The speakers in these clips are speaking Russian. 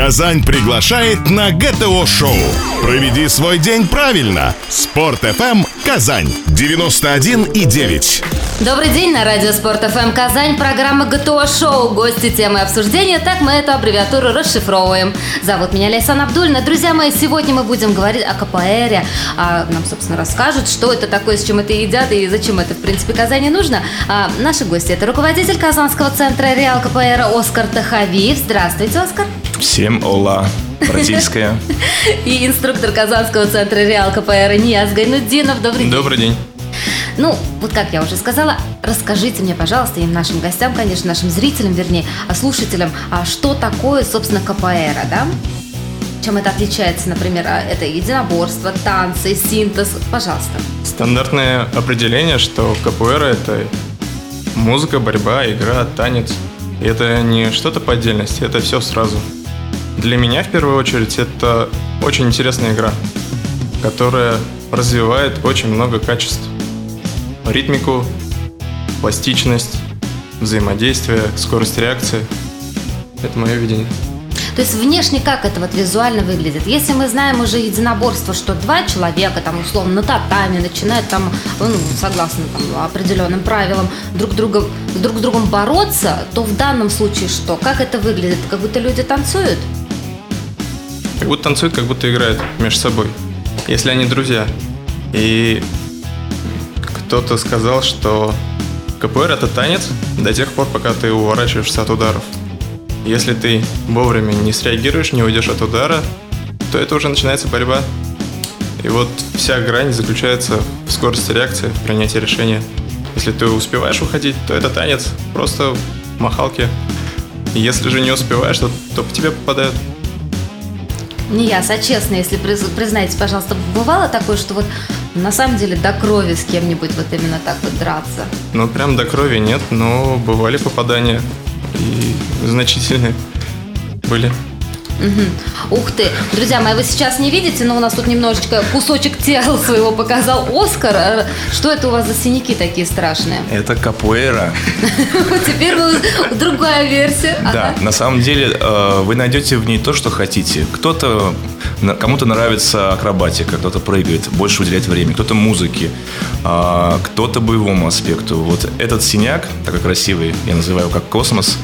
Казань приглашает на ГТО-шоу. Проведи свой день правильно. Спорт FM Казань 91 и 9. Добрый день на радио Спорт ФМ Казань, программа ГТО Шоу. Гости темы обсуждения, так мы эту аббревиатуру расшифровываем. Зовут меня Лейсан Абдульна. Друзья мои, сегодня мы будем говорить о КПР. А нам, собственно, расскажут, что это такое, с чем это едят и зачем это, в принципе, Казани нужно. А наши гости – это руководитель Казанского центра Реал КПР Оскар Тахавиев. Здравствуйте, Оскар. Всем ола, бразильская. И инструктор Казанского центра Реал КПР Нияз Гайнуддинов. Добрый день. Добрый день. Ну, вот как я уже сказала, расскажите мне, пожалуйста, и нашим гостям, конечно, нашим зрителям, вернее, а слушателям, а что такое, собственно, КПР, да? Чем это отличается, например, а, это единоборство, танцы, синтез? Пожалуйста. Стандартное определение, что КПР – это музыка, борьба, игра, танец. И это не что-то по отдельности, это все сразу. Для меня, в первую очередь, это очень интересная игра, которая развивает очень много качеств ритмику, пластичность, взаимодействие, скорость реакции. Это мое видение. То есть внешне как это вот визуально выглядит? Если мы знаем уже единоборство, что два человека там условно на татами начинают там, ну, согласно там, определенным правилам, друг, друга, друг с другом бороться, то в данном случае что? Как это выглядит? Как будто люди танцуют? Как будто танцуют, как будто играют между собой. Если они друзья. И кто-то сказал, что КПР это танец до тех пор, пока ты уворачиваешься от ударов. Если ты вовремя не среагируешь, не уйдешь от удара, то это уже начинается борьба. И вот вся грань заключается в скорости реакции, в принятии решения. Если ты успеваешь уходить, то это танец, просто махалки. Если же не успеваешь, то, то по тебе попадают. Не я, а честно, если признайте, пожалуйста, бывало такое, что вот на самом деле до крови с кем-нибудь вот именно так вот драться? Ну, прям до крови нет, но бывали попадания и значительные были. Угу. Ух ты. Друзья мои, вы сейчас не видите, но у нас тут немножечко кусочек тела своего показал Оскар. Э, что это у вас за синяки такие страшные? Это капуэра. Теперь другая версия. Да, на самом деле э, вы найдете в ней то, что хотите. Кто-то Кому-то нравится акробатика, кто-то прыгает, больше уделяет времени, кто-то музыке, а кто-то боевому аспекту. Вот этот синяк, такой красивый, я называю как космос.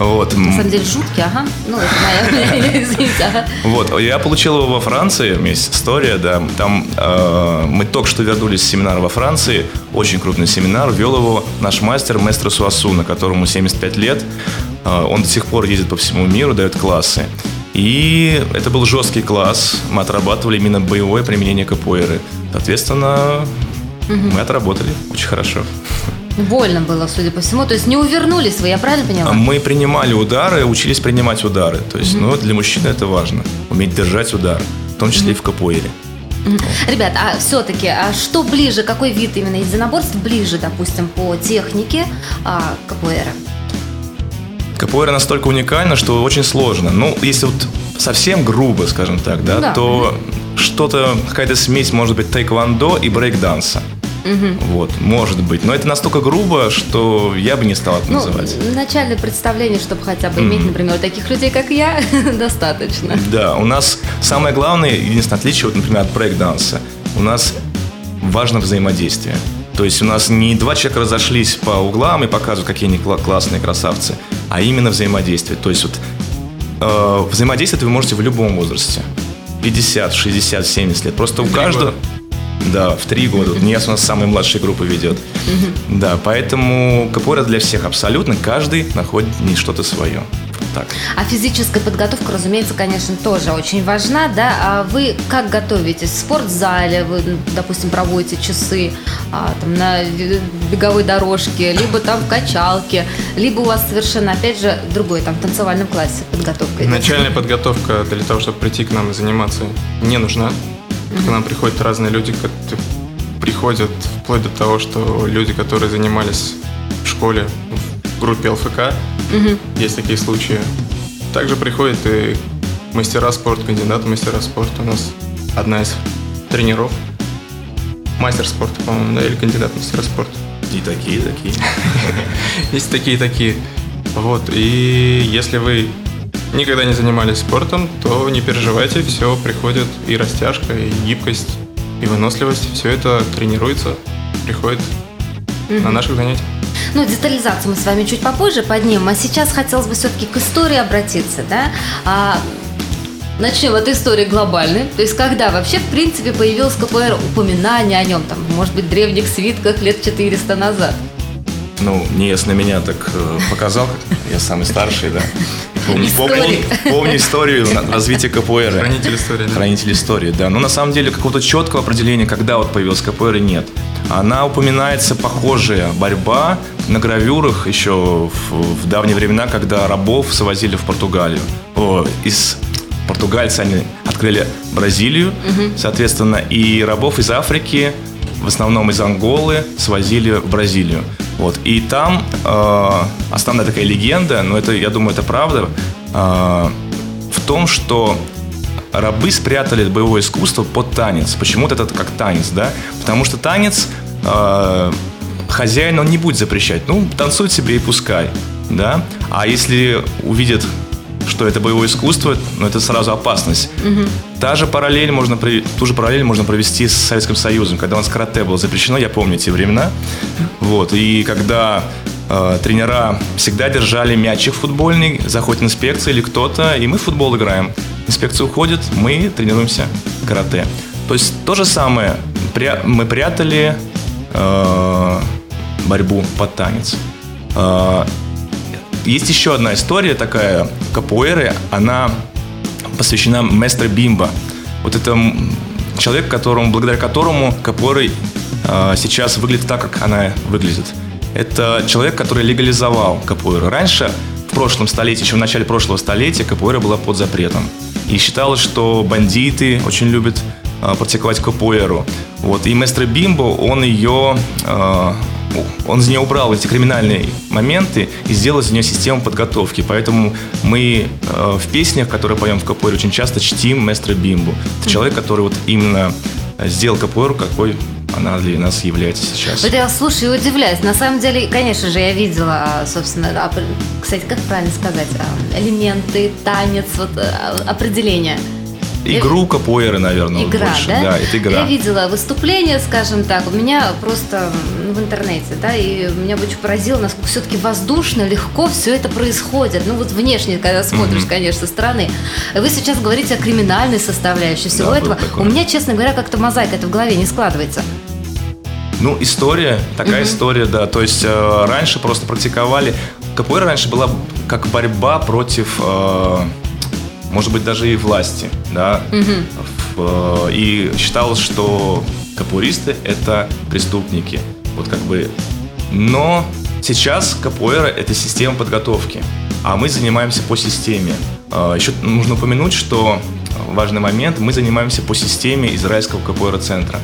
Вот. На самом деле жуткий, ага. Ну, это моя, извините, ага. Вот, я получил его во Франции, есть история, да. Там э, мы только что вернулись с семинара во Франции, очень крупный семинар, вел его наш мастер, мастер Суасуна, которому 75 лет. Э, он до сих пор ездит по всему миру, дает классы. И это был жесткий класс. Мы отрабатывали именно боевое применение капоэйры. Соответственно, угу. мы отработали очень хорошо. Больно было, судя по всему. То есть не увернулись вы, я правильно поняла? Мы принимали удары, учились принимать удары. То есть, угу. ну, для мужчины это важно. Уметь держать удар, в том числе угу. и в капоэйре. Ребят, а все-таки, а что ближе, какой вид именно единоборств ближе, допустим, по технике а, капоэра? Капуэра настолько уникальна, что очень сложно. Ну, если вот совсем грубо, скажем так, да, да. то что-то, какая-то смесь может быть тайквондо и брейкданса. Угу. Вот, может быть. Но это настолько грубо, что я бы не стал это ну, называть. Начальное представление, чтобы хотя бы иметь, например, таких людей, как я, достаточно. Да, у нас самое главное, единственное отличие, вот, например, от брейк-данса, у нас важно взаимодействие. То есть у нас не два человека разошлись по углам и показывают, какие они классные красавцы, а именно взаимодействие. То есть вот э, взаимодействовать вы можете в любом возрасте. 50, 60, 70 лет. Просто у каждого... Да, в три года. Нес у нас самая младшая группа ведет. Да, поэтому капуэра для всех абсолютно. Каждый находит не что-то свое так. А физическая подготовка, разумеется, конечно, тоже очень важна, да? А вы как готовитесь? В спортзале вы, допустим, проводите часы а, там, на беговой дорожке, либо там в качалке, либо у вас совершенно, опять же, другой, там, в танцевальном классе подготовка? Начальная подготовка для того, чтобы прийти к нам и заниматься, не нужна. Mm-hmm. К нам приходят разные люди, которые приходят вплоть до того, что люди, которые занимались в школе, в группе ЛФК, Угу. Есть такие случаи. Также приходят и мастера спорта, кандидаты мастера спорта. У нас одна из тренеров. Мастер спорта, по-моему, да, или кандидат мастера спорта. И такие, такие. Есть такие, такие. Вот, и если вы никогда не занимались спортом, то не переживайте, все приходит и растяжка, и гибкость, и выносливость. Все это тренируется, приходит угу. на наших занятиях. Ну, детализацию мы с вами чуть попозже поднимем, а сейчас хотелось бы все-таки к истории обратиться, да? А, начнем от истории глобальной. То есть, когда вообще, в принципе, появилось КПР, упоминание о нем, там, может быть, в древних свитках лет 400 назад? Ну, не если меня так э, показал, я самый старший, да. Помню, помню, помню историю развития КПР. Хранитель истории. Да. Хранитель истории, да. Но на самом деле какого-то четкого определения, когда вот появилась КПР, нет. Она упоминается похожая борьба на гравюрах еще в, в давние времена, когда рабов свозили в Португалию. О, из португальцы они открыли Бразилию, угу. соответственно, и рабов из Африки, в основном из Анголы, свозили в Бразилию. Вот. И там э, основная такая легенда, но это, я думаю, это правда, э, в том, что рабы спрятали боевое искусство под танец. Почему-то это как танец, да? Потому что танец э, хозяин, он не будет запрещать. Ну, танцует себе и пускай, да? А если увидит что это боевое искусство, но это сразу опасность. Угу. Та же параллель можно, ту же параллель можно провести с Советским Союзом, когда у нас карате было запрещено, я помню эти времена. Вот, и когда э, тренера всегда держали мячик футбольный, заходит инспекция или кто-то, и мы в футбол играем. Инспекция уходит, мы тренируемся карате. То есть то же самое. Пря- мы прятали э, борьбу под танец. Э, есть еще одна история такая капуэры, она посвящена Местро Бимба. Вот это человек, которому, благодаря которому капуэра э, сейчас выглядит так, как она выглядит. Это человек, который легализовал капуэру. Раньше, в прошлом столетии, еще в начале прошлого столетия, капуэра была под запретом. И считалось, что бандиты очень любят э, практиковать капуэру. Вот. И Местро Бимбо, он ее э, он из нее убрал эти криминальные моменты и сделал из нее систему подготовки. Поэтому мы э, в песнях, которые поем в Капоэре, очень часто чтим Местро Бимбу. Это человек, который вот именно сделал Капоэру, какой она для нас является сейчас. Вот я слушаю и удивляюсь. На самом деле, конечно же, я видела, собственно, кстати, как правильно сказать, а, элементы, танец, вот а, определение – Игру капуэры, наверное, игра, больше. Да? да, это игра. Я видела выступление, скажем так, у меня просто в интернете, да, и меня очень поразило, насколько все-таки воздушно, легко все это происходит. Ну вот внешне, когда смотришь, mm-hmm. конечно, со стороны. Вы сейчас говорите о криминальной составляющей всего да, этого. У меня, честно говоря, как-то мозаика это в голове не складывается. Ну, история, такая mm-hmm. история, да. То есть э, раньше просто практиковали. КПР раньше была как борьба против э, может быть, даже и власти, да, угу. и считалось, что капуристы – это преступники, вот как бы, но сейчас капуэра – это система подготовки, а мы занимаемся по системе. А, Еще нужно упомянуть, что важный момент, мы занимаемся по системе израильского капуэра-центра.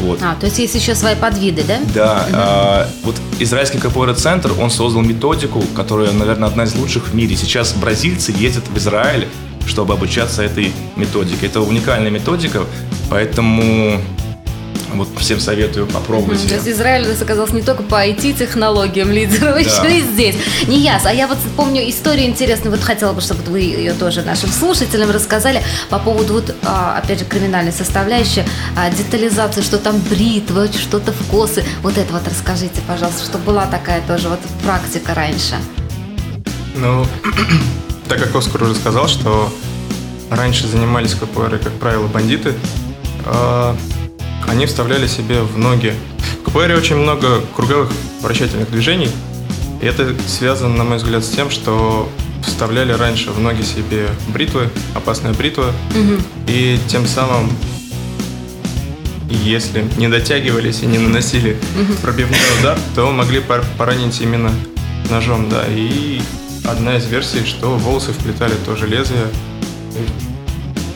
Вот. А, то есть есть еще свои подвиды, да? Да. Угу. А, вот израильский капуэра-центр, он создал методику, которая, наверное, одна из лучших в мире. Сейчас бразильцы ездят в Израиль чтобы обучаться этой методике. Это уникальная методика, поэтому вот всем советую попробовать. Mm-hmm. То есть Израиль у нас оказался не только по IT-технологиям лидером, да. еще и здесь. Не яс, а я вот помню историю интересную, вот хотела бы, чтобы вы ее тоже нашим слушателям рассказали по поводу вот, а, опять же, криминальной составляющей, а, детализации, что там бритва, что-то в косы. Вот это вот расскажите, пожалуйста, что была такая тоже вот практика раньше. Ну, так как Оскар уже сказал, что раньше занимались КПР, как правило, бандиты, э, они вставляли себе в ноги. В КПР очень много круговых вращательных движений, и это связано, на мой взгляд, с тем, что вставляли раньше в ноги себе бритвы, опасная бритва, угу. и тем самым, если не дотягивались и не наносили угу. пробивной удар, то могли поранить именно ножом, да, и одна из версий, что волосы вплетали тоже лезвие.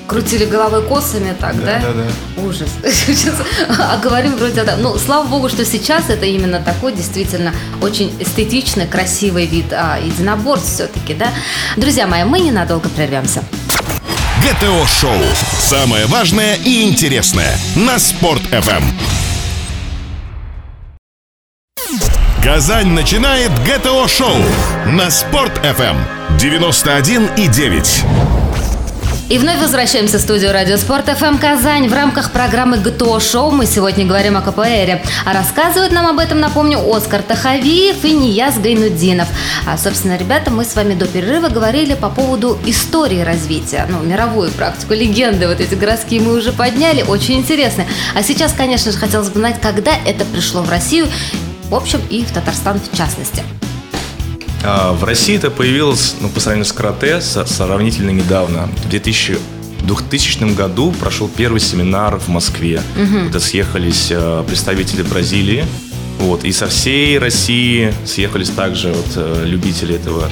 Крутили головой косами так, да? Да, да, да. Ужас. Сейчас, а говорим вроде да. Ну, слава богу, что сейчас это именно такой действительно очень эстетичный, красивый вид а, единоборств все-таки, да? Друзья мои, мы ненадолго прервемся. ГТО-шоу. Самое важное и интересное на Спорт-ФМ. Казань начинает ГТО-шоу на Спорт-ФМ 91,9. И вновь возвращаемся в студию Радио Спорт ФМ Казань. В рамках программы ГТО Шоу мы сегодня говорим о КПРе. А рассказывают нам об этом, напомню, Оскар Тахавиев и Нияз Гайнуддинов. А, собственно, ребята, мы с вами до перерыва говорили по поводу истории развития. Ну, мировую практику, легенды вот эти городские мы уже подняли, очень интересно. А сейчас, конечно же, хотелось бы знать, когда это пришло в Россию, в общем, и в Татарстан в частности. А, в России это появилось, ну, по сравнению с карате, сравнительно недавно. В 2000, 2000 году прошел первый семинар в Москве, угу. где съехались э, представители Бразилии, вот, и со всей России съехались также вот, э, любители этого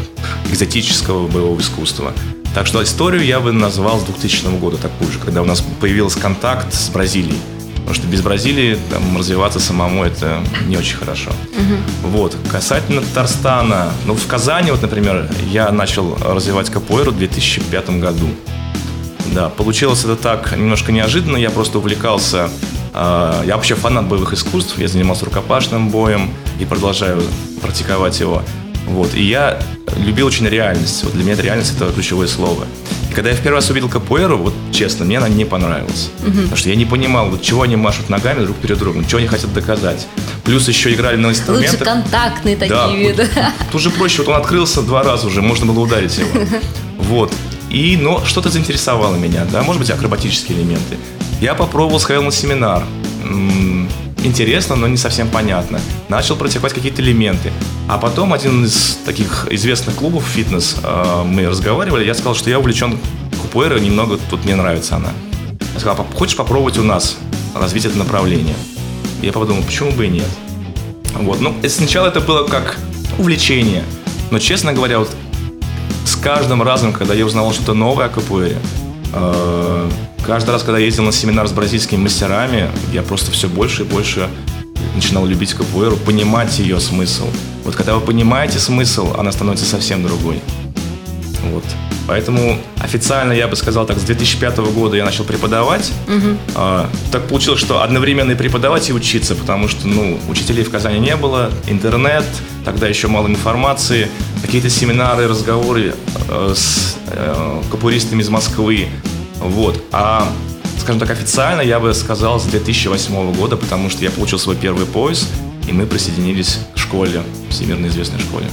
экзотического боевого искусства. Так что историю я бы назвал с 2000 года такую же, когда у нас появился контакт с Бразилией. Потому что без Бразилии там, развиваться самому это не очень хорошо. Угу. Вот. Касательно Татарстана, ну, в Казани, вот, например, я начал развивать капуэру в 2005 году. Да, получилось это так немножко неожиданно. Я просто увлекался э, я вообще фанат боевых искусств, я занимался рукопашным боем и продолжаю практиковать его. Вот. И я любил очень реальность. Вот для меня это реальность это ключевое слово. И когда я в первый раз увидел капуэру, вот честно, мне она не понравилась. Угу. Потому что я не понимал, вот чего они машут ногами друг перед другом, чего они хотят доказать. Плюс еще играли на инструментах. Лучше контактные такие да, виды. Вот, тут же проще, вот он открылся два раза уже, можно было ударить его. Вот. И, но что-то заинтересовало меня, да, может быть, акробатические элементы. Я попробовал, сходил на семинар интересно, но не совсем понятно. Начал практиковать какие-то элементы. А потом один из таких известных клубов фитнес, э, мы разговаривали, я сказал, что я увлечен купуэро, немного тут мне нравится она. Я сказал, хочешь попробовать у нас развить это направление? Я подумал, почему бы и нет. Вот. Ну, сначала это было как увлечение. Но, честно говоря, вот с каждым разом, когда я узнавал что-то новое о капуэре, Каждый раз, когда я ездил на семинар с бразильскими мастерами, я просто все больше и больше начинал любить капуэру, понимать ее смысл. Вот когда вы понимаете смысл, она становится совсем другой. Вот. Поэтому официально я бы сказал так, с 2005 года я начал преподавать. Угу. А, так получилось, что одновременно и преподавать, и учиться, потому что ну, учителей в Казани не было, интернет, тогда еще мало информации, какие-то семинары, разговоры э, с э, капуристами из Москвы. Вот. А скажем так, официально я бы сказал с 2008 года, потому что я получил свой первый пояс, и мы присоединились к школе, всемирно известной школе.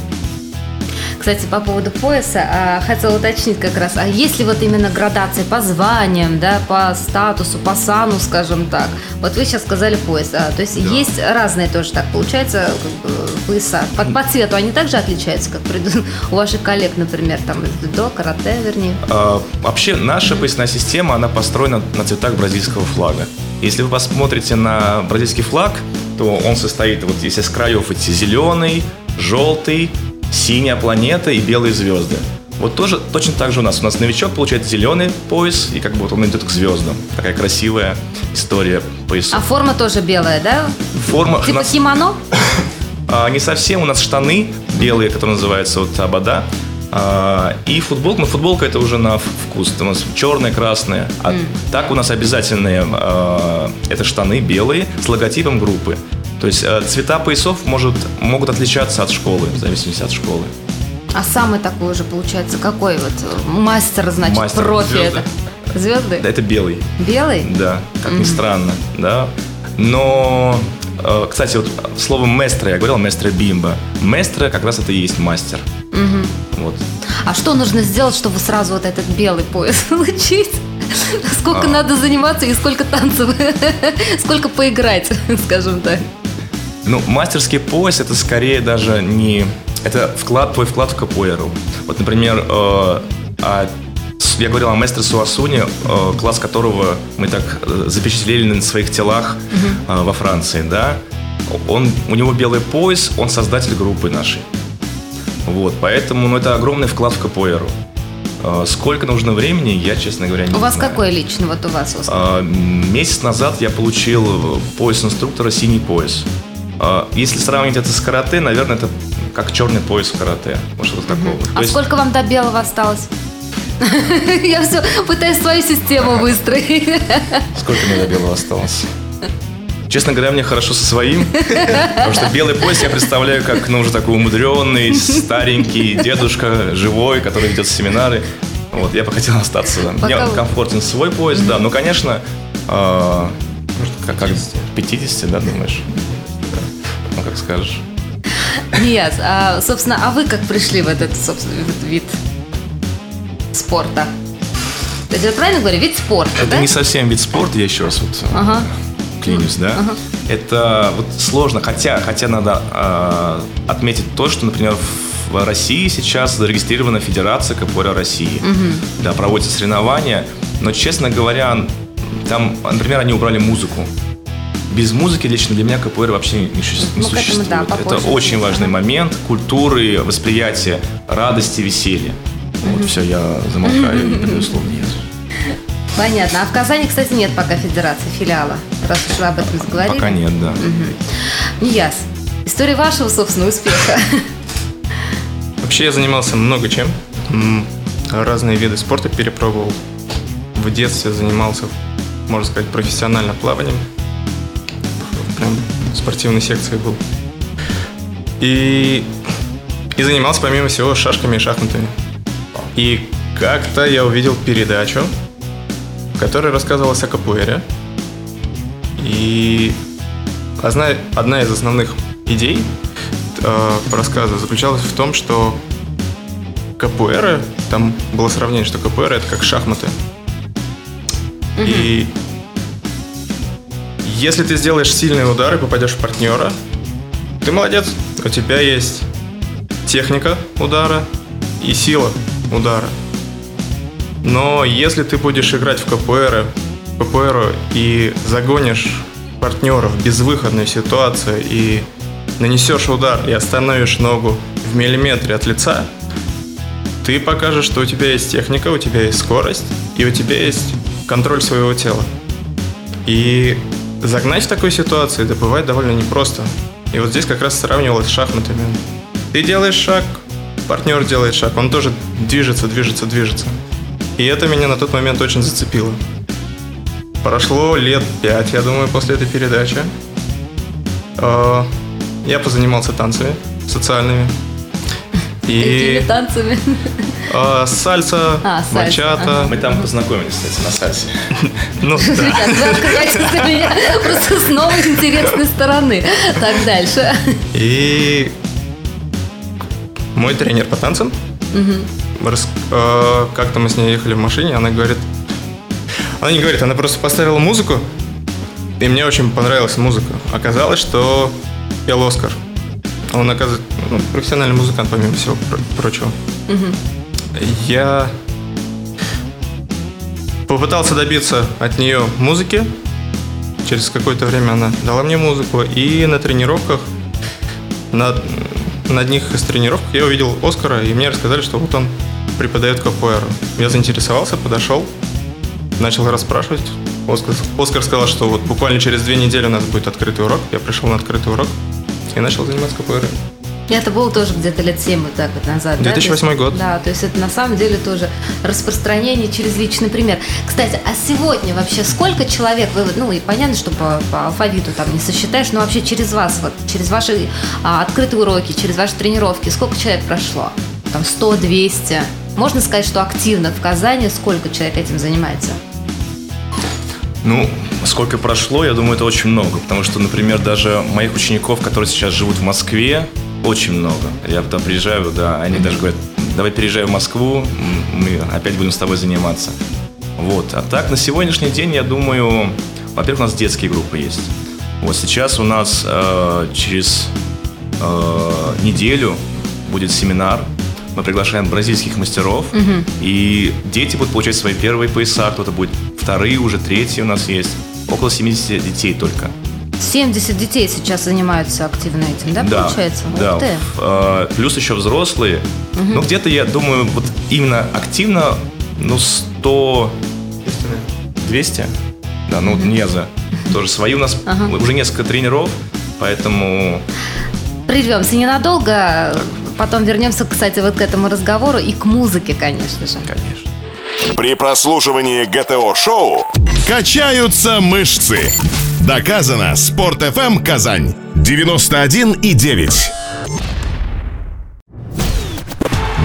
Кстати, по поводу пояса, а, хотела уточнить как раз, а есть ли вот именно градации по званиям, да, по статусу, по сану, скажем так? Вот вы сейчас сказали пояс, а, то есть да. есть разные тоже так, получается, как бы, пояса. По, по цвету они также отличаются, как у ваших коллег, например, там, до карате, вернее? А, вообще, наша поясная система, она построена на цветах бразильского флага. Если вы посмотрите на бразильский флаг, то он состоит, вот если с краев идти зеленый, желтый, синяя планета и белые звезды. Вот тоже точно так же у нас. У нас новичок получает зеленый пояс, и как бы вот он идет к звездам. Такая красивая история поясов. А форма тоже белая, да? Форма... Типа нас... кимоно? А, не совсем. У нас штаны белые, которые называются вот абада. А, и футболка, но футболка это уже на вкус. У нас черная, красная. А mm. так у нас обязательные а, это штаны белые с логотипом группы. То есть э, цвета поясов может, могут отличаться от школы, в зависимости от школы. А самый такой уже получается какой вот мастер, значит, мастер, профи звезды. это? Звезды? Да, это белый. Белый? Да, как mm-hmm. ни странно, да. Но, э, кстати, вот слово местро, я говорил местро бимба. Местро как раз это и есть мастер. Mm-hmm. Вот. А что нужно сделать, чтобы сразу вот этот белый пояс получить? Сколько а. надо заниматься и сколько танцев, сколько поиграть, скажем так. Ну, мастерский пояс это скорее даже не... Это вклад, твой вклад в капуэру. Вот, например, э, а я говорил о мастер Суасуне, э, класс которого мы так э, запечатлели на своих телах э, во Франции, да. Он, у него белый пояс, он создатель группы нашей. Вот, поэтому ну, это огромный вклад в капуэру. Э, сколько нужно времени, я, честно говоря, не знаю. У вас знаю. какой лично вот у вас? Э, месяц назад я получил пояс инструктора «Синий пояс». А, если сравнить это с карате, наверное, это как черный пояс в карате. Вот что-то такого. А есть... сколько вам до белого осталось? Я все пытаюсь свою систему выстроить. Сколько мне до белого осталось? Честно говоря, мне хорошо со своим, потому что белый поезд я представляю как, ну, уже такой умудренный, старенький дедушка, живой, который ведет семинары. Вот, я бы хотел остаться. Да. Мне комфортен свой поезд, да. Ну, конечно, э, может, как, как 50, да, думаешь? Ну, как скажешь. Нияз, а, собственно, а вы как пришли в этот, собственно, в этот вид спорта? То есть я правильно говорю, вид спорта, Это да? не совсем вид спорта, я еще раз вот э, Ага. клянусь, да. Это вот сложно, хотя, хотя надо э, отметить то, что, например, в России сейчас зарегистрирована Федерация КПР России. Да, проводятся соревнования, но, честно говоря, там, например, они убрали музыку. Без музыки лично для меня КПР вообще не, Ну, к этому, существует. да, Это попозже очень чуть, важный момент культуры, восприятия, радости, веселья. Вот все, я замолкаю и передаю слово Ниясу. Понятно. А в Казани, кстати, нет пока федерации, филиала, раз уж вы об этом заговорили. Пока нет, да. Нияз, история вашего, собственно, успеха. Вообще я занимался много чем. Разные виды спорта перепробовал. В детстве занимался, можно сказать, профессионально плаванием. Прям спортивной секции был. И, и занимался, помимо всего, шашками и шахматами. И как-то я увидел передачу, в которой рассказывалось о капуэре. И одна, одна из основных идей э, рассказа заключалась в том, что капуэра, там было сравнение, что капуэра это как шахматы. И если ты сделаешь сильный удар и попадешь в партнера, ты молодец. У тебя есть техника удара и сила удара. Но если ты будешь играть в КПР, КПР и загонишь партнера в безвыходную ситуацию и нанесешь удар и остановишь ногу в миллиметре от лица, ты покажешь, что у тебя есть техника, у тебя есть скорость и у тебя есть контроль своего тела. И загнать в такой ситуации это бывает довольно непросто. И вот здесь как раз сравнивалось с шахматами. Ты делаешь шаг, партнер делает шаг, он тоже движется, движется, движется. И это меня на тот момент очень зацепило. Прошло лет пять, я думаю, после этой передачи. Э, Я позанимался танцами социальными. И танцами? э, сальса, А, сальса, мачата. Мы там познакомились, кстати, на сальсе. Ну да. Ребят, вы открываете для меня просто с новой интересной стороны. Так, дальше. И мой тренер по танцам, рас- э, как-то мы с ней ехали в машине, она говорит, она не говорит, она просто поставила музыку, и мне очень понравилась музыка. Оказалось, что пел Оскар. Он, оказывается, ну, профессиональный музыкант, помимо всего про- прочего. Я попытался добиться от нее музыки. Через какое-то время она дала мне музыку. И на тренировках, на, на одних из тренировок я увидел Оскара, и мне рассказали, что вот он преподает КПР. Я заинтересовался, подошел, начал расспрашивать. Оскар, Оскар сказал, что вот буквально через две недели у нас будет открытый урок. Я пришел на открытый урок и начал заниматься КПР. И Это было тоже где-то лет 7 вот так вот назад. да? 2008 То есть- год. Да, то есть это на самом деле тоже распространение через личный пример. Кстати, а сегодня вообще сколько человек, вы, ну и понятно, что по, по алфавиту там не сосчитаешь, но вообще через вас, вот, через ваши а, открытые уроки, через ваши тренировки, сколько человек прошло? Там 100, 200? Можно сказать, что активно в Казани сколько человек этим занимается? Ну, сколько прошло, я думаю, это очень много. Потому что, например, даже моих учеников, которые сейчас живут в Москве, очень много. Я туда приезжаю, да, они даже говорят, давай переезжай в Москву, мы опять будем с тобой заниматься. Вот. А так, на сегодняшний день, я думаю, во-первых, у нас детские группы есть. Вот сейчас у нас э, через э, неделю будет семинар. Мы приглашаем бразильских мастеров. И дети будут получать свои первые пояса. Кто-то будет вторые, уже третьи у нас есть. Около 70 детей только. 70 детей сейчас занимаются активно этим, да, получается? Да. Ух ты. Э, Плюс еще взрослые. Ну, где-то, я думаю, вот именно активно, ну, 100... 200? Да, ну, не за. Тоже свои у нас Ага. уже несколько тренеров, поэтому... Прервемся ненадолго, потом вернемся, кстати, вот к этому разговору и к музыке, конечно же. Конечно. При прослушивании ГТО-шоу качаются мышцы. Доказано. Спорт FM Казань 91 и 9.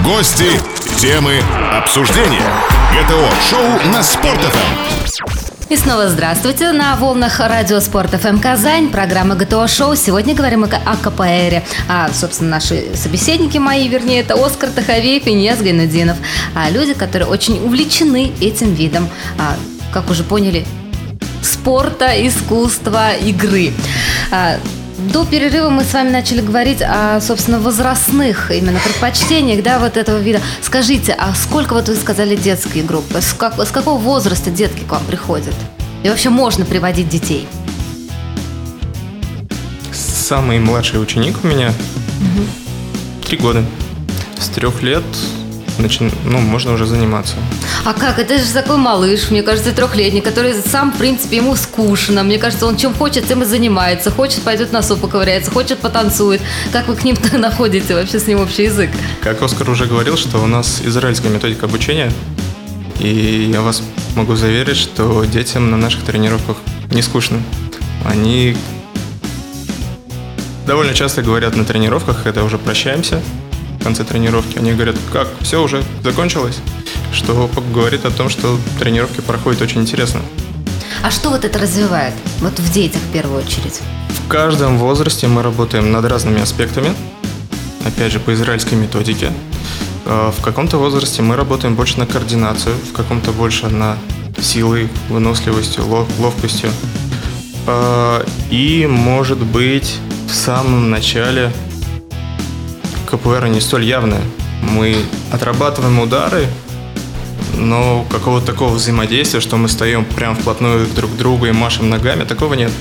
Гости, темы, обсуждения. ГТО-шоу на Спорт FM. И снова здравствуйте на волнах радио Спорт ФМ Казань, программа ГТО Шоу. Сегодня говорим о, КПРе. А, собственно, наши собеседники мои, вернее, это Оскар Таховеев и Нес Гайнудинов. А, люди, которые очень увлечены этим видом. А, как уже поняли, спорта, искусства, игры. А, до перерыва мы с вами начали говорить о, собственно, возрастных именно предпочтениях, да, вот этого вида. Скажите, а сколько, вот вы сказали, детские группы? С, как, с какого возраста детки к вам приходят? И вообще можно приводить детей? Самый младший ученик у меня три года. С трех лет начи... ну, можно уже заниматься. А как? Это же такой малыш, мне кажется, трехлетний, который сам, в принципе, ему скучно. Мне кажется, он чем хочет, тем и занимается. Хочет, пойдет на суп поковыряется, хочет, потанцует. Как вы к ним находите вообще с ним общий язык? Как Оскар уже говорил, что у нас израильская методика обучения. И я вас могу заверить, что детям на наших тренировках не скучно. Они довольно часто говорят на тренировках, когда уже прощаемся в конце тренировки, они говорят, как, все уже закончилось? Что говорит о том, что тренировки проходят очень интересно. А что вот это развивает? Вот в детях в первую очередь. В каждом возрасте мы работаем над разными аспектами, опять же, по израильской методике. А, в каком-то возрасте мы работаем больше на координацию, в каком-то больше на силой, выносливостью, ловкостью. А, и, может быть, в самом начале КПР не столь явная. Мы отрабатываем удары, но какого-то такого взаимодействия, что мы стоим прям вплотную друг к другу и машем ногами, такого нет.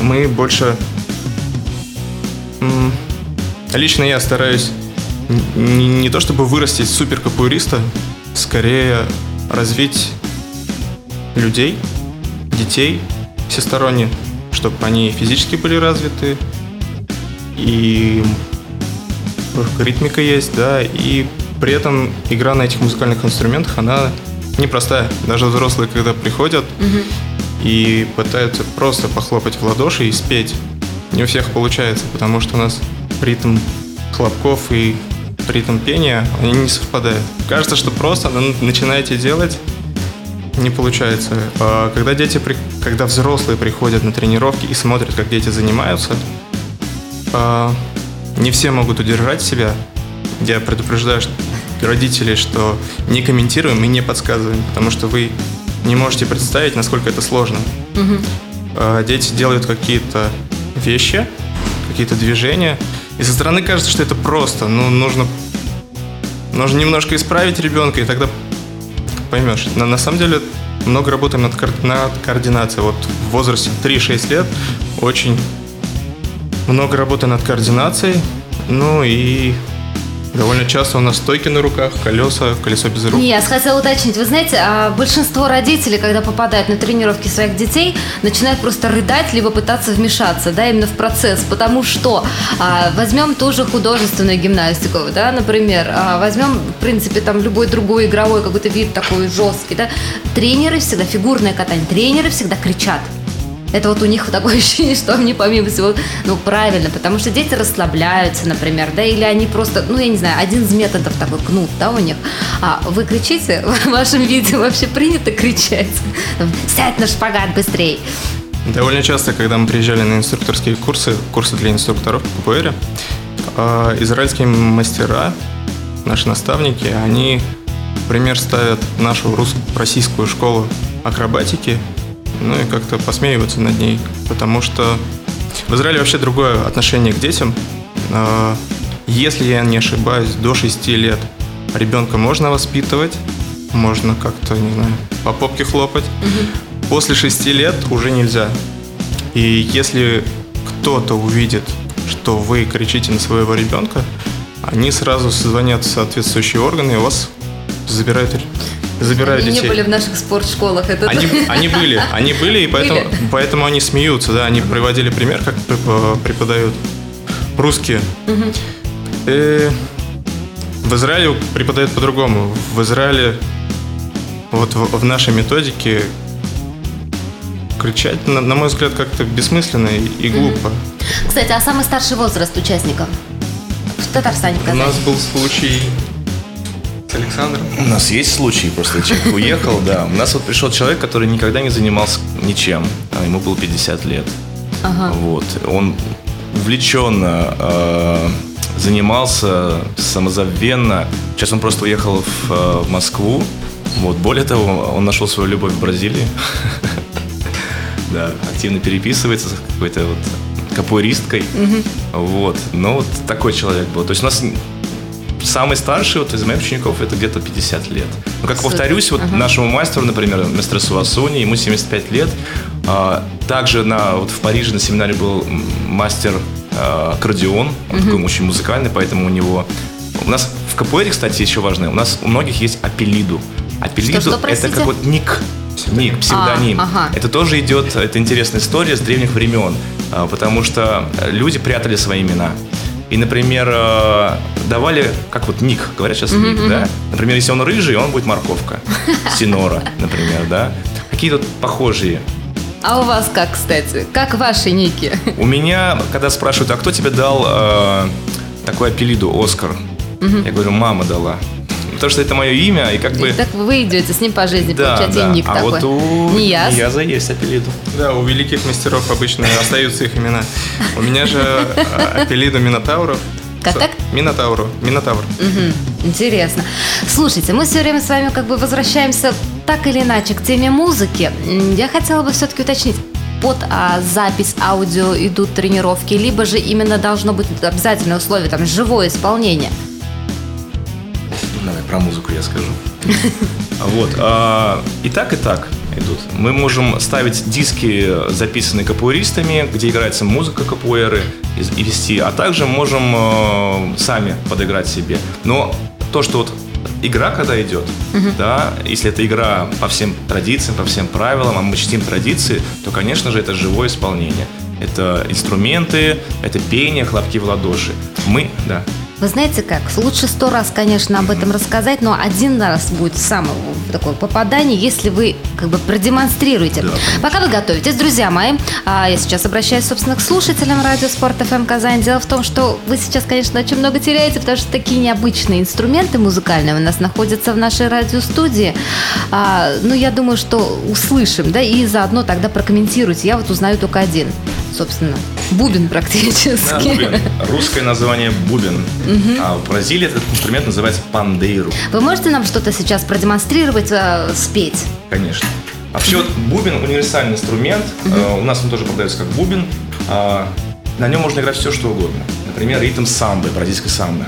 Мы больше... Лично я стараюсь не, не то чтобы вырастить супер капуэриста, скорее развить людей, детей всесторонне, чтобы они физически были развиты, и ритмика есть, да, и при этом игра на этих музыкальных инструментах, она непростая. Даже взрослые, когда приходят угу. и пытаются просто похлопать в ладоши и спеть, не у всех получается, потому что у нас ритм хлопков и ритм пения, они не совпадают. Кажется, что просто начинаете делать, не получается. А когда дети, когда взрослые приходят на тренировки и смотрят, как дети занимаются, а, не все могут удержать себя. Я предупреждаю родителей, что не комментируем и не подсказываем, потому что вы не можете представить, насколько это сложно. Угу. Дети делают какие-то вещи, какие-то движения, и со стороны кажется, что это просто. Ну, нужно, нужно немножко исправить ребенка, и тогда поймешь. Но на самом деле много работаем над, над координацией. Вот в возрасте 3-6 лет очень много работы над координацией, ну и Довольно часто у нас стойки на руках, колеса, колесо без рук. Я хотела уточнить. Вы знаете, а большинство родителей, когда попадают на тренировки своих детей, начинают просто рыдать, либо пытаться вмешаться, да, именно в процесс. Потому что а, возьмем ту же художественную гимнастику, да, например, а, возьмем, в принципе, там любой другой игровой какой-то вид такой жесткий, да. Тренеры всегда, фигурное катание, тренеры всегда кричат. Это вот у них такое ощущение, что они помимо всего, ну, правильно, потому что дети расслабляются, например, да, или они просто, ну, я не знаю, один из методов такой кнут, да, у них. А вы кричите, в вашем видео вообще принято кричать? Сядь на шпагат быстрее. Довольно часто, когда мы приезжали на инструкторские курсы, курсы для инструкторов по КПР, а, израильские мастера, наши наставники, они, например, ставят нашу российскую школу акробатики ну и как-то посмеиваться над ней, потому что в Израиле вообще другое отношение к детям. А, если я не ошибаюсь, до 6 лет ребенка можно воспитывать, можно как-то, не знаю, по попке хлопать. Угу. После 6 лет уже нельзя. И если кто-то увидит, что вы кричите на своего ребенка, они сразу звонят в соответствующие органы и вас забирают забирают они детей. не были в наших спортшколах. Это они, они были, они были, и поэтому, были. поэтому они смеются, да, они приводили пример, как преподают русские. Угу. И в Израиле преподают по-другому. В Израиле вот в, в нашей методике кричать, на, на мой взгляд, как-то бессмысленно и, и глупо. Кстати, а самый старший возраст участников? В Татарстане, в У нас был случай с Александром. У нас есть случай, просто человек уехал, да. У нас вот пришел человек, который никогда не занимался ничем. А Ему было 50 лет. Ага. Вот. Он увлеченно э, занимался самозабвенно. Сейчас он просто уехал в, э, в Москву. Вот. Более того, он нашел свою любовь в Бразилии. Да, активно переписывается с какой-то вот капуэристкой. Вот. Ну, вот такой человек был. То есть у нас самый старший вот из моих учеников это где-то 50 лет. Ну, как Супер. повторюсь, вот Ага. нашему мастеру, например, мастеру Суасуни, ему 75 лет. А, Также на, вот в Париже на семинаре был мастер а, аккордеон, он такой очень музыкальный, поэтому у него... У нас в КПР, кстати, еще важное, у нас у многих есть апеллиду. Апеллиду Что-что, это простите? как вот ник, ник, псевдоним. А, ага. Это тоже идет, это интересная история с древних времен, а, потому что люди прятали свои имена. И, например, э, давали, как вот ник, говорят сейчас ник, да? Например, если он рыжий, он будет морковка. Синора, например, да? Какие тут похожие. А у вас как, кстати? Как ваши ники? У меня, когда спрашивают, а кто тебе дал э, такую апеллиду Оскар? Я говорю, мама дала. Потому что это мое имя, и как бы... И так вы идете с ним по жизни, Да, получаете да. ник а такой. вот у Нияз. Нияза есть апеллиду. Да, у великих мастеров обычно остаются их имена. У меня же а, апеллиду Минотавров. Как, как? Минотавру. Минотавр. Интересно. Слушайте, мы все время с вами как бы возвращаемся так или иначе к теме музыки. Я хотела бы все-таки уточнить. Под а, запись аудио идут тренировки, либо же именно должно быть обязательное условие, там, живое исполнение. Давай про музыку я скажу. Вот. а, И так, и так идут. Мы можем ставить диски, записанные капуэристами, где играется музыка капуэры, и- вести, а также можем э, сами подыграть себе. Но то, что вот игра, когда идет, да, если это игра по всем традициям, по всем правилам, а мы чтим традиции, то, конечно же, это живое исполнение. Это инструменты, это пение, хлопки в ладоши. Мы, да, Вы знаете как? Лучше сто раз, конечно, об этом рассказать, но один раз будет самое такое попадание, если вы как бы продемонстрируете. Да, Пока вы готовитесь, друзья мои, а я сейчас обращаюсь, собственно, к слушателям радио Спорт ФМ Казань. Дело в том, что вы сейчас, конечно, очень много теряете, потому что такие необычные инструменты музыкальные у нас находятся в нашей радиостудии. А, ну, я думаю, что услышим, да, и заодно тогда прокомментируйте. Я вот узнаю только один, собственно, бубен практически. Да, бубен. Русское название бубен. А в Бразилии этот инструмент называется пандейру, Вы можете нам что-то сейчас продемонстрировать, э, спеть? конечно. Вообще вот бубен универсальный инструмент. Э, У нас он тоже продается как бубен. А, На нем можно играть все, что угодно. Например, ритм самбы, бразильской самбы.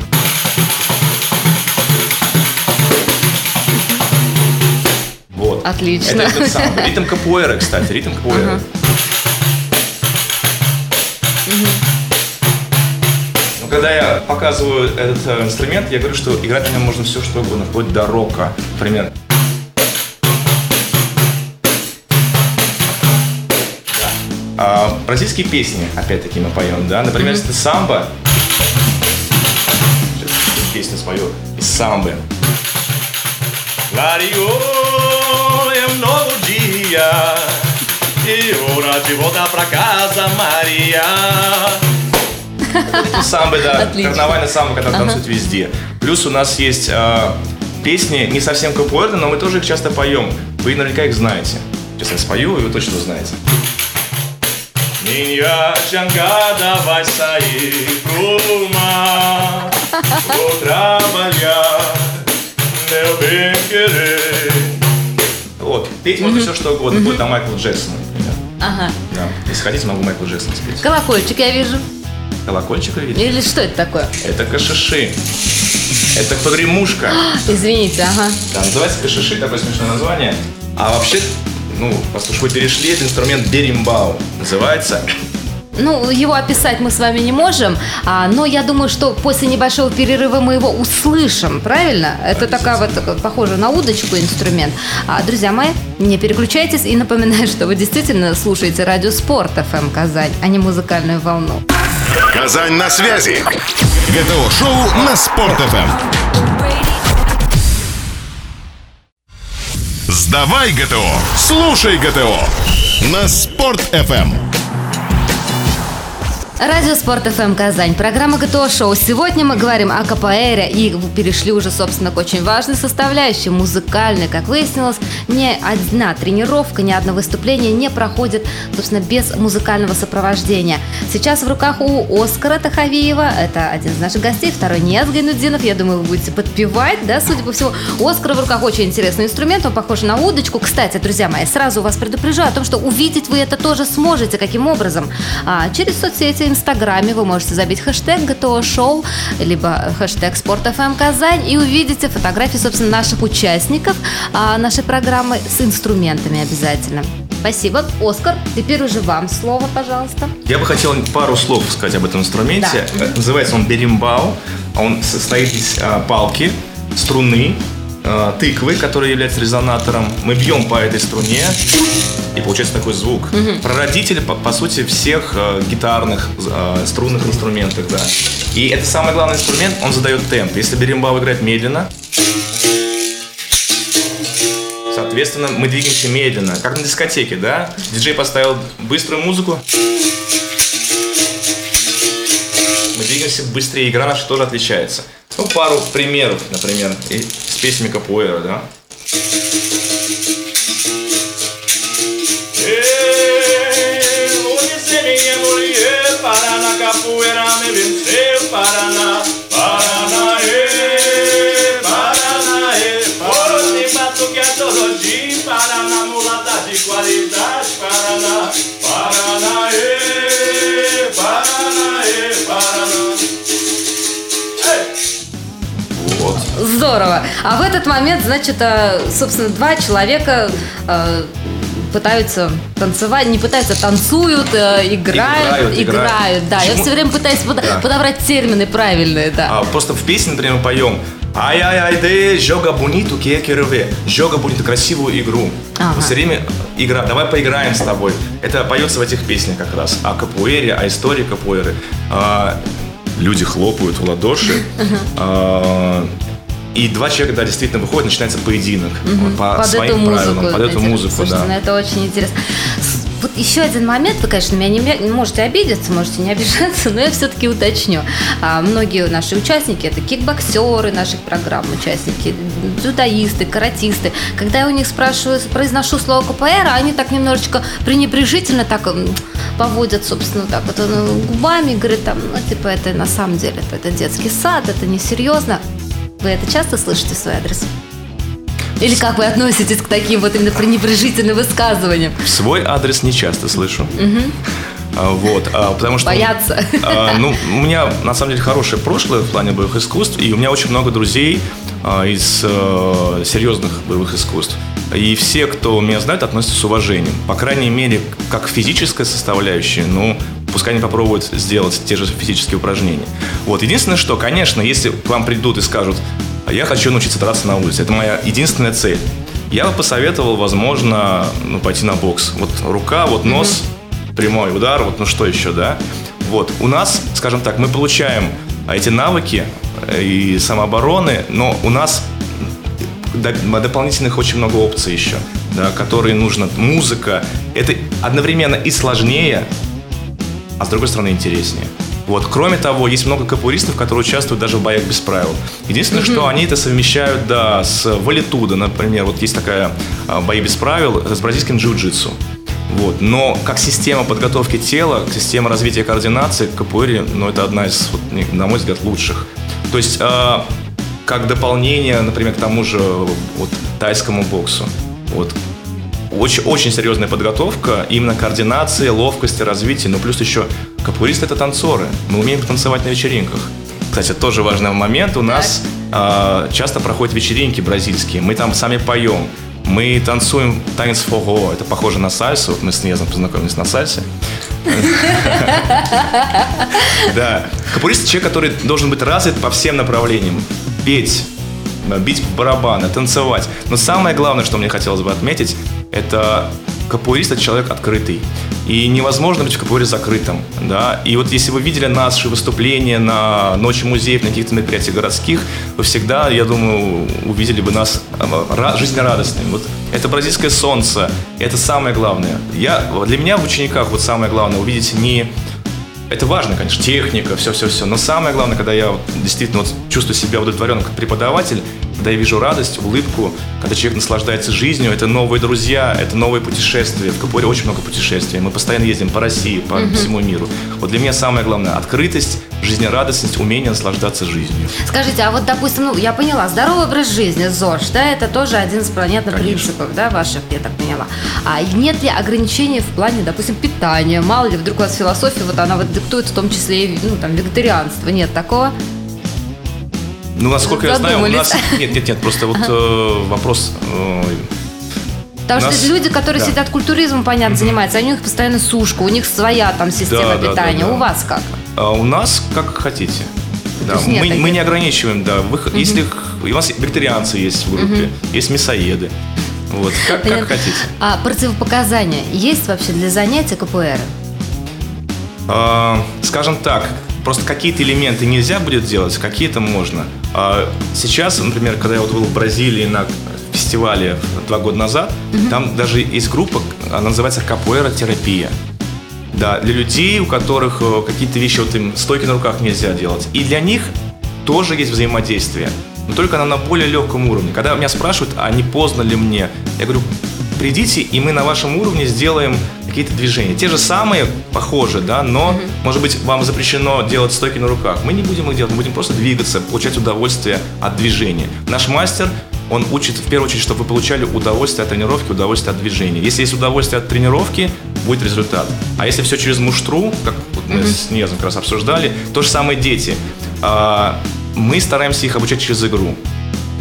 Вот. Отлично. Это ритм самбы. Ритм капуэра, кстати. Ритм капуэра. Но когда я показываю этот э, инструмент, я говорю, что играть на нем можно все, что угодно, вплоть до рока. Например, А, бразильские песни, опять-таки, мы поем, да? Например, если это самбо, Сейчас песню свою из самбы. Clareou um novo dia E hora de voltar pra casa, Maria Это самбы, да, Отлично. карнавальная самбо, которая танцует везде. Плюс у нас есть а, песни, не совсем капуэрные, но мы тоже их часто поем. Вы наверняка их знаете. Сейчас я спою, и вы точно sair pro mar Vou trabalhar, meu bem querer Вот, петь можно все что угодно, до Майкла Джексона, например. Ага. Да. Если хотите, могу Майкла Джексона спеть. Колокольчик я вижу. Колокольчик вы видите? Или что это такое? Это кашиши. Это погремушка. Извините, ага. Да, называется кашиши, такое смешное название. А вообще, ну, уж вы перешли, это инструмент беримбау. Называется Ну, его описать мы с вами не можем, а, но я думаю, что после небольшого перерыва мы его услышим, правильно? Это такая вот э, похожа на удочку инструмент. А, друзья мои, не переключайтесь и напоминаю, что вы действительно слушаете радио Спорт ФМ Казань, а не музыкальную волну. Казань на связи. ГТО-шоу на Спорт.ФМ. Сдавай ГТО, слушай ГТО на Спорт FM. Радио Спорт ФМ Казань. Программа ГТО Шоу. Сегодня мы говорим о КПР и перешли уже, собственно, к очень важной составляющей, музыкальной. Как выяснилось, ни одна тренировка, ни одно выступление не проходит, собственно, без музыкального сопровождения. Сейчас в руках у Оскара Тахавиева, это один из наших гостей, второй Ниаз Гайнуддинов. Я думаю, вы будете подпевать, да, судя по всему. У Оскара в руках очень интересный инструмент, он похож на удочку. Кстати, друзья мои, сразу вас предупрежу о том, что увидеть вы это тоже сможете. Каким образом? А, через соцсети Инстаграме вы можете забить хэштег ГТО Шоу, либо хэштег Спорт ФМ Казань и увидите фотографии, собственно, наших участников а, нашей программы с инструментами обязательно. Спасибо. Оскар, теперь уже вам слово, пожалуйста. Я бы хотел пару слов сказать об этом инструменте. Да. Э, Называется он беримбау. Он состоит из а, палки, струны, а, тыквы, которая является резонатором. Мы бьем по этой струне, и получается такой звук. Прародитель, по, по сути, всех а, гитарных а, струнных инструментов, да. И это самый главный инструмент, он задает темп. Если беримбау играть медленно, Соответственно, мы двигаемся медленно, как на дискотеке, да? Диджей поставил быструю музыку. Мы двигаемся быстрее, игра наша тоже отличается. Ну, пару примеров, например, песнями Капуэра, да? Eh, você minha mulher, Paraná, capoeira me venceu, момент, значит, э, собственно, два человека э, пытаются танцевать, не пытаются, а танцуют, э, играют, Играют, играют. Да, я Почему? все время пытаюсь под- Да. подобрать термины правильные, да. А, просто в песне, например, поем Ай-ай-ай, де, жога буниту, кекереве. Жога буниту, красивую игру. Ага. Все время игра, давай поиграем с тобой. Это поется в этих песнях как раз. О капуэре, о истории капуэры. А, люди хлопают в ладоши. А, и два человека, да, действительно выходят, начинается поединок. Вот по под своим эту музыку. правилам, под эту музыку, слушайте, да. ну это очень интересно. Вот еще один момент, вы, конечно, меня не, можете обидеться, можете не обижаться, но я все-таки уточню. А, многие наши участники это кикбоксеры наших программ, участники, дзюдоисты, каратисты. Когда я у них спрашиваю, произношу слово КПР, они так немножечко пренебрежительно так поводят, собственно, так вот ну, губами, говорят, там, ну, типа, это на самом деле, это, это детский сад, это несерьезно. Вы это часто слышите в свой адрес? Или как вы относитесь к таким вот именно пренебрежительным высказываниям? В свой адрес не часто слышу. А, Вот, а, потому что... Боятся. А, ну, у меня на самом деле хорошее прошлое в плане боевых искусств, и у меня очень много друзей а, из э, серьезных боевых искусств. И все, кто меня знает, относятся с уважением. По крайней мере, как к физической составляющей, ну, пускай они попробуют сделать те же физические упражнения. Вот, единственное, что, конечно, если к вам придут и скажут, «А я хочу научиться драться на улице, это моя единственная цель, я бы посоветовал, возможно, ну, пойти на бокс. Вот рука, вот нос, прямой удар, вот ну что еще, да? Вот, у нас, скажем так, мы получаем эти навыки э, и самообороны, но у нас до- дополнительных очень много опций еще, да, которые нужно. Музыка, это одновременно и сложнее, а с другой стороны интереснее. Вот. Кроме того, есть много капуристов, которые участвуют даже в боях без правил. Единственное, что они это совмещают, да, с валитуда, например. Вот есть такая а, бои без правил с бразильским джиу-джитсу. Вот. Но как система подготовки тела, система развития координации к капуэре, ну, это одна из, вот, на мой взгляд, лучших. То есть, а, как дополнение, например, к тому же вот, тайскому боксу. Вот. Очень, очень серьезная подготовка, именно координация, ловкости, развитие, ну плюс еще капуристы это танцоры. Мы умеем танцевать на вечеринках. Кстати, тоже важный момент. У нас а, часто проходят вечеринки бразильские. Мы там сами поем. Мы танцуем танец фого. Это похоже на сальсу. Вот мы с Незом познакомились на сальсе. Да. Капурист – человек, который должен быть развит по всем направлениям. Петь, бить в барабаны, танцевать. Но самое главное, что мне хотелось бы отметить, это капуэрист – это человек открытый. И невозможно быть в капуэре закрытым. Да? И вот если вы видели наши выступления на Ночи музеев, на каких-то мероприятиях городских, вы всегда, я думаю, увидели бы нас э, жизнерадостными. Вот это бразильское солнце, это самое главное. Я, для меня в учениках вот самое главное увидеть не это важно, конечно, техника, все-все-все. Но самое главное, когда я действительно вот чувствую себя удовлетворенным как преподаватель, когда я вижу радость, улыбку, когда человек наслаждается жизнью, это новые друзья, это новые путешествия. В Капоре очень много путешествий. Мы постоянно ездим по России, по угу. всему миру. Вот для меня самое главное – открытость, жизнерадостность, умение наслаждаться жизнью. Скажите, а вот, допустим, ну, я поняла, здоровый образ жизни, ЗОЖ, да, это тоже один из понятных Конечно. принципов, да, ваших, я так поняла. А нет ли ограничений в плане, допустим, питания? Мало ли, вдруг у вас философия, вот она вот диктует в том числе и, ну, там, вегетарианство, нет такого? Ну, насколько я знаю, у нас... Нет, нет, нет, просто вот э, вопрос... Э, Потому нас... что люди, которые да. сидят культуризмом, понятно, mm-hmm. занимаются, они у них постоянно сушка, у них своя там система да, питания. Да, да, да. У вас как? А у нас как хотите. Да, мы, нет, мы не ограничиваем, да. Вы, mm-hmm. Если у вас вегетарианцы есть в группе, mm-hmm. есть мясоеды. Вот, как, как хотите. А противопоказания есть вообще для занятия КПР? А, скажем так, просто какие-то элементы нельзя будет делать, какие-то можно. А сейчас, например, когда я вот был в Бразилии на фестивале два года назад, угу. там даже есть группа, она называется капуэра терапия. Да, для людей, у которых э, какие-то вещи, вот им стойки на руках нельзя делать. И для них тоже есть взаимодействие. Но только она на более легком уровне. Когда меня спрашивают, а не поздно ли мне, я говорю, придите, и мы на вашем уровне сделаем какие-то движения. Те же самые, похожи, да, но, mm-hmm. может быть, вам запрещено делать стойки на руках. Мы не будем их делать, мы будем просто двигаться, получать удовольствие от движения. Наш мастер, он учит в первую очередь, чтобы вы получали удовольствие от тренировки, удовольствие от движения. Если есть удовольствие от тренировки, будет результат. А если все через муштру, как вот мы mm-hmm. с Незом как раз обсуждали, то же самое дети. А, мы стараемся их обучать через игру.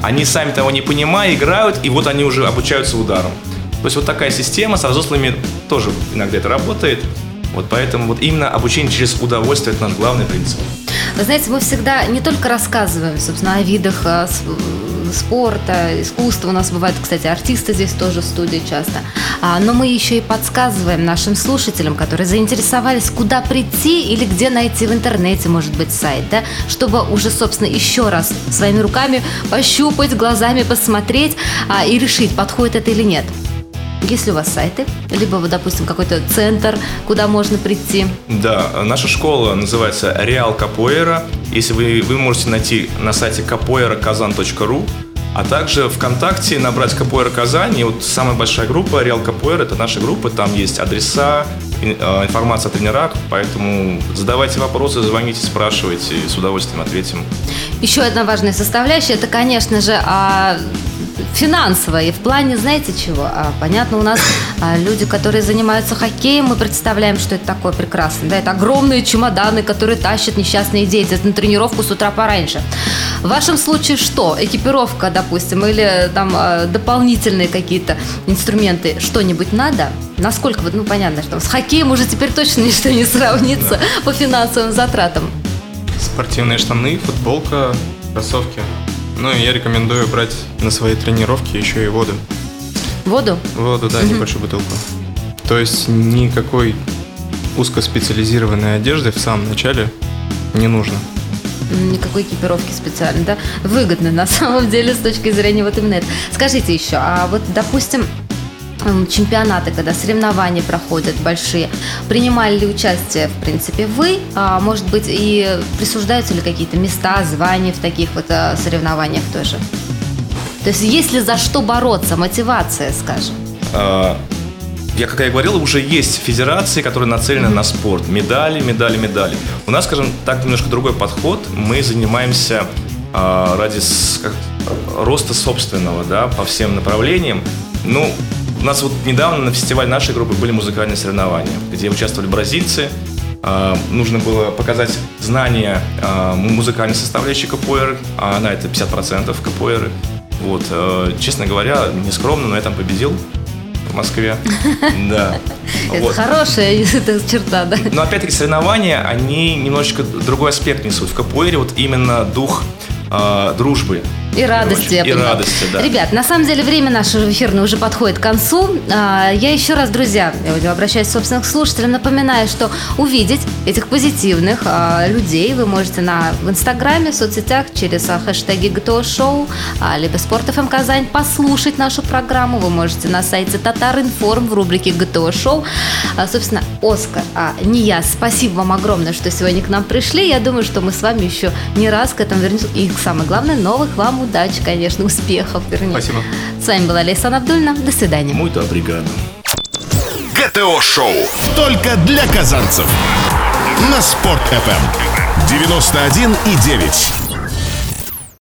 Они сами того не понимая, играют, и вот они уже обучаются ударом. То есть вот такая система со взрослыми тоже иногда это работает. Вот поэтому вот именно обучение через удовольствие – это наш главный принцип. Вы знаете, мы всегда не только рассказываем, собственно, о видах э, спорта, искусства. У нас бывают, кстати, артисты здесь тоже в студии часто. А, но мы еще и подсказываем нашим слушателям, которые заинтересовались, куда прийти или где найти в интернете, может быть, сайт, да, чтобы уже, собственно, еще раз своими руками пощупать, глазами посмотреть а, и решить, подходит это или нет. Есть ли у вас сайты? Либо, допустим, какой-то центр, куда можно прийти? Да, наша школа называется Реал Капоэра. Если вы, вы можете найти на сайте capoeira.kazan.ru, а также ВКонтакте набрать Капоэра Казань. И вот самая большая группа Реал Капоэра – это наша группа. Там есть адреса, э, информация о тренерах. Поэтому задавайте вопросы, звоните, спрашивайте. С удовольствием ответим. Еще одна важная составляющая – это, конечно же, финансовое. И в плане, знаете чего? А, понятно, у нас а, люди, которые занимаются хоккеем, мы представляем, что это такое прекрасно. Да, это огромные чемоданы, которые тащат несчастные дети на тренировку с утра пораньше. В вашем случае что? Экипировка, допустим, или там а, дополнительные какие-то инструменты, что-нибудь надо? Насколько, вот, ну понятно, что с хоккеем уже теперь точно ничто не сравнится да. по финансовым затратам. Спортивные штаны, футболка, кроссовки. Ну и я рекомендую брать на свои тренировки еще и воду. Воду? Воду, да, угу. небольшую бутылку. То есть никакой узкоспециализированной одежды в самом начале не нужно. Никакой экипировки специально, да? Выгодно на самом деле с точки зрения вот именно этого. Скажите еще, а вот, допустим, чемпионаты, когда соревнования проходят большие. Принимали ли участие, в принципе, вы? А, может быть, и присуждаются ли какие-то места, звания в таких вот а, соревнованиях тоже? То есть есть ли за что бороться, мотивация, скажем? А, я, как я говорил, уже есть федерации, которые нацелены mm-hmm. на спорт. Медали, медали, медали. У нас, скажем так, немножко другой подход. Мы занимаемся э, ради как, роста собственного, да, по всем направлениям. Ну, нас вот недавно на фестивале нашей группы были музыкальные соревнования, где участвовали бразильцы. А, нужно было показать знания а, музыкальной составляющей КПР, а она это 50% КПР. Вот, э, честно говоря, не скромно, но я там победил в Москве. Да. Это хорошая черта, да. Но опять-таки соревнования, они немножечко другой аспект несут. В КПР вот именно дух э, дружбы, И радости, И понимаю. радости, да. Ребят, на самом деле время наше эфирное уже подходит к концу. А, Я еще раз, друзья, я обращаюсь к собственным слушателям, напоминаю, что увидеть этих позитивных а, людей вы можете на, в Инстаграме, в соцсетях через а, хэштеги ГТО Шоу, а, либо Спорт ФМ Казань, послушать нашу программу. Вы можете на сайте Татар Информ в рубрике ГТО Шоу. А, Собственно, Оскар, а не я, спасибо вам огромное, что сегодня к нам пришли. Я думаю, что мы с вами еще не раз к этому вернемся. И самое главное, новых вам удач, конечно, успехов, вернее. Спасибо. С вами была Лейсан Абдульна. До свидания. Muito obrigado. ГТО-шоу. Только для казанцев. На Спорт FM. 91,9.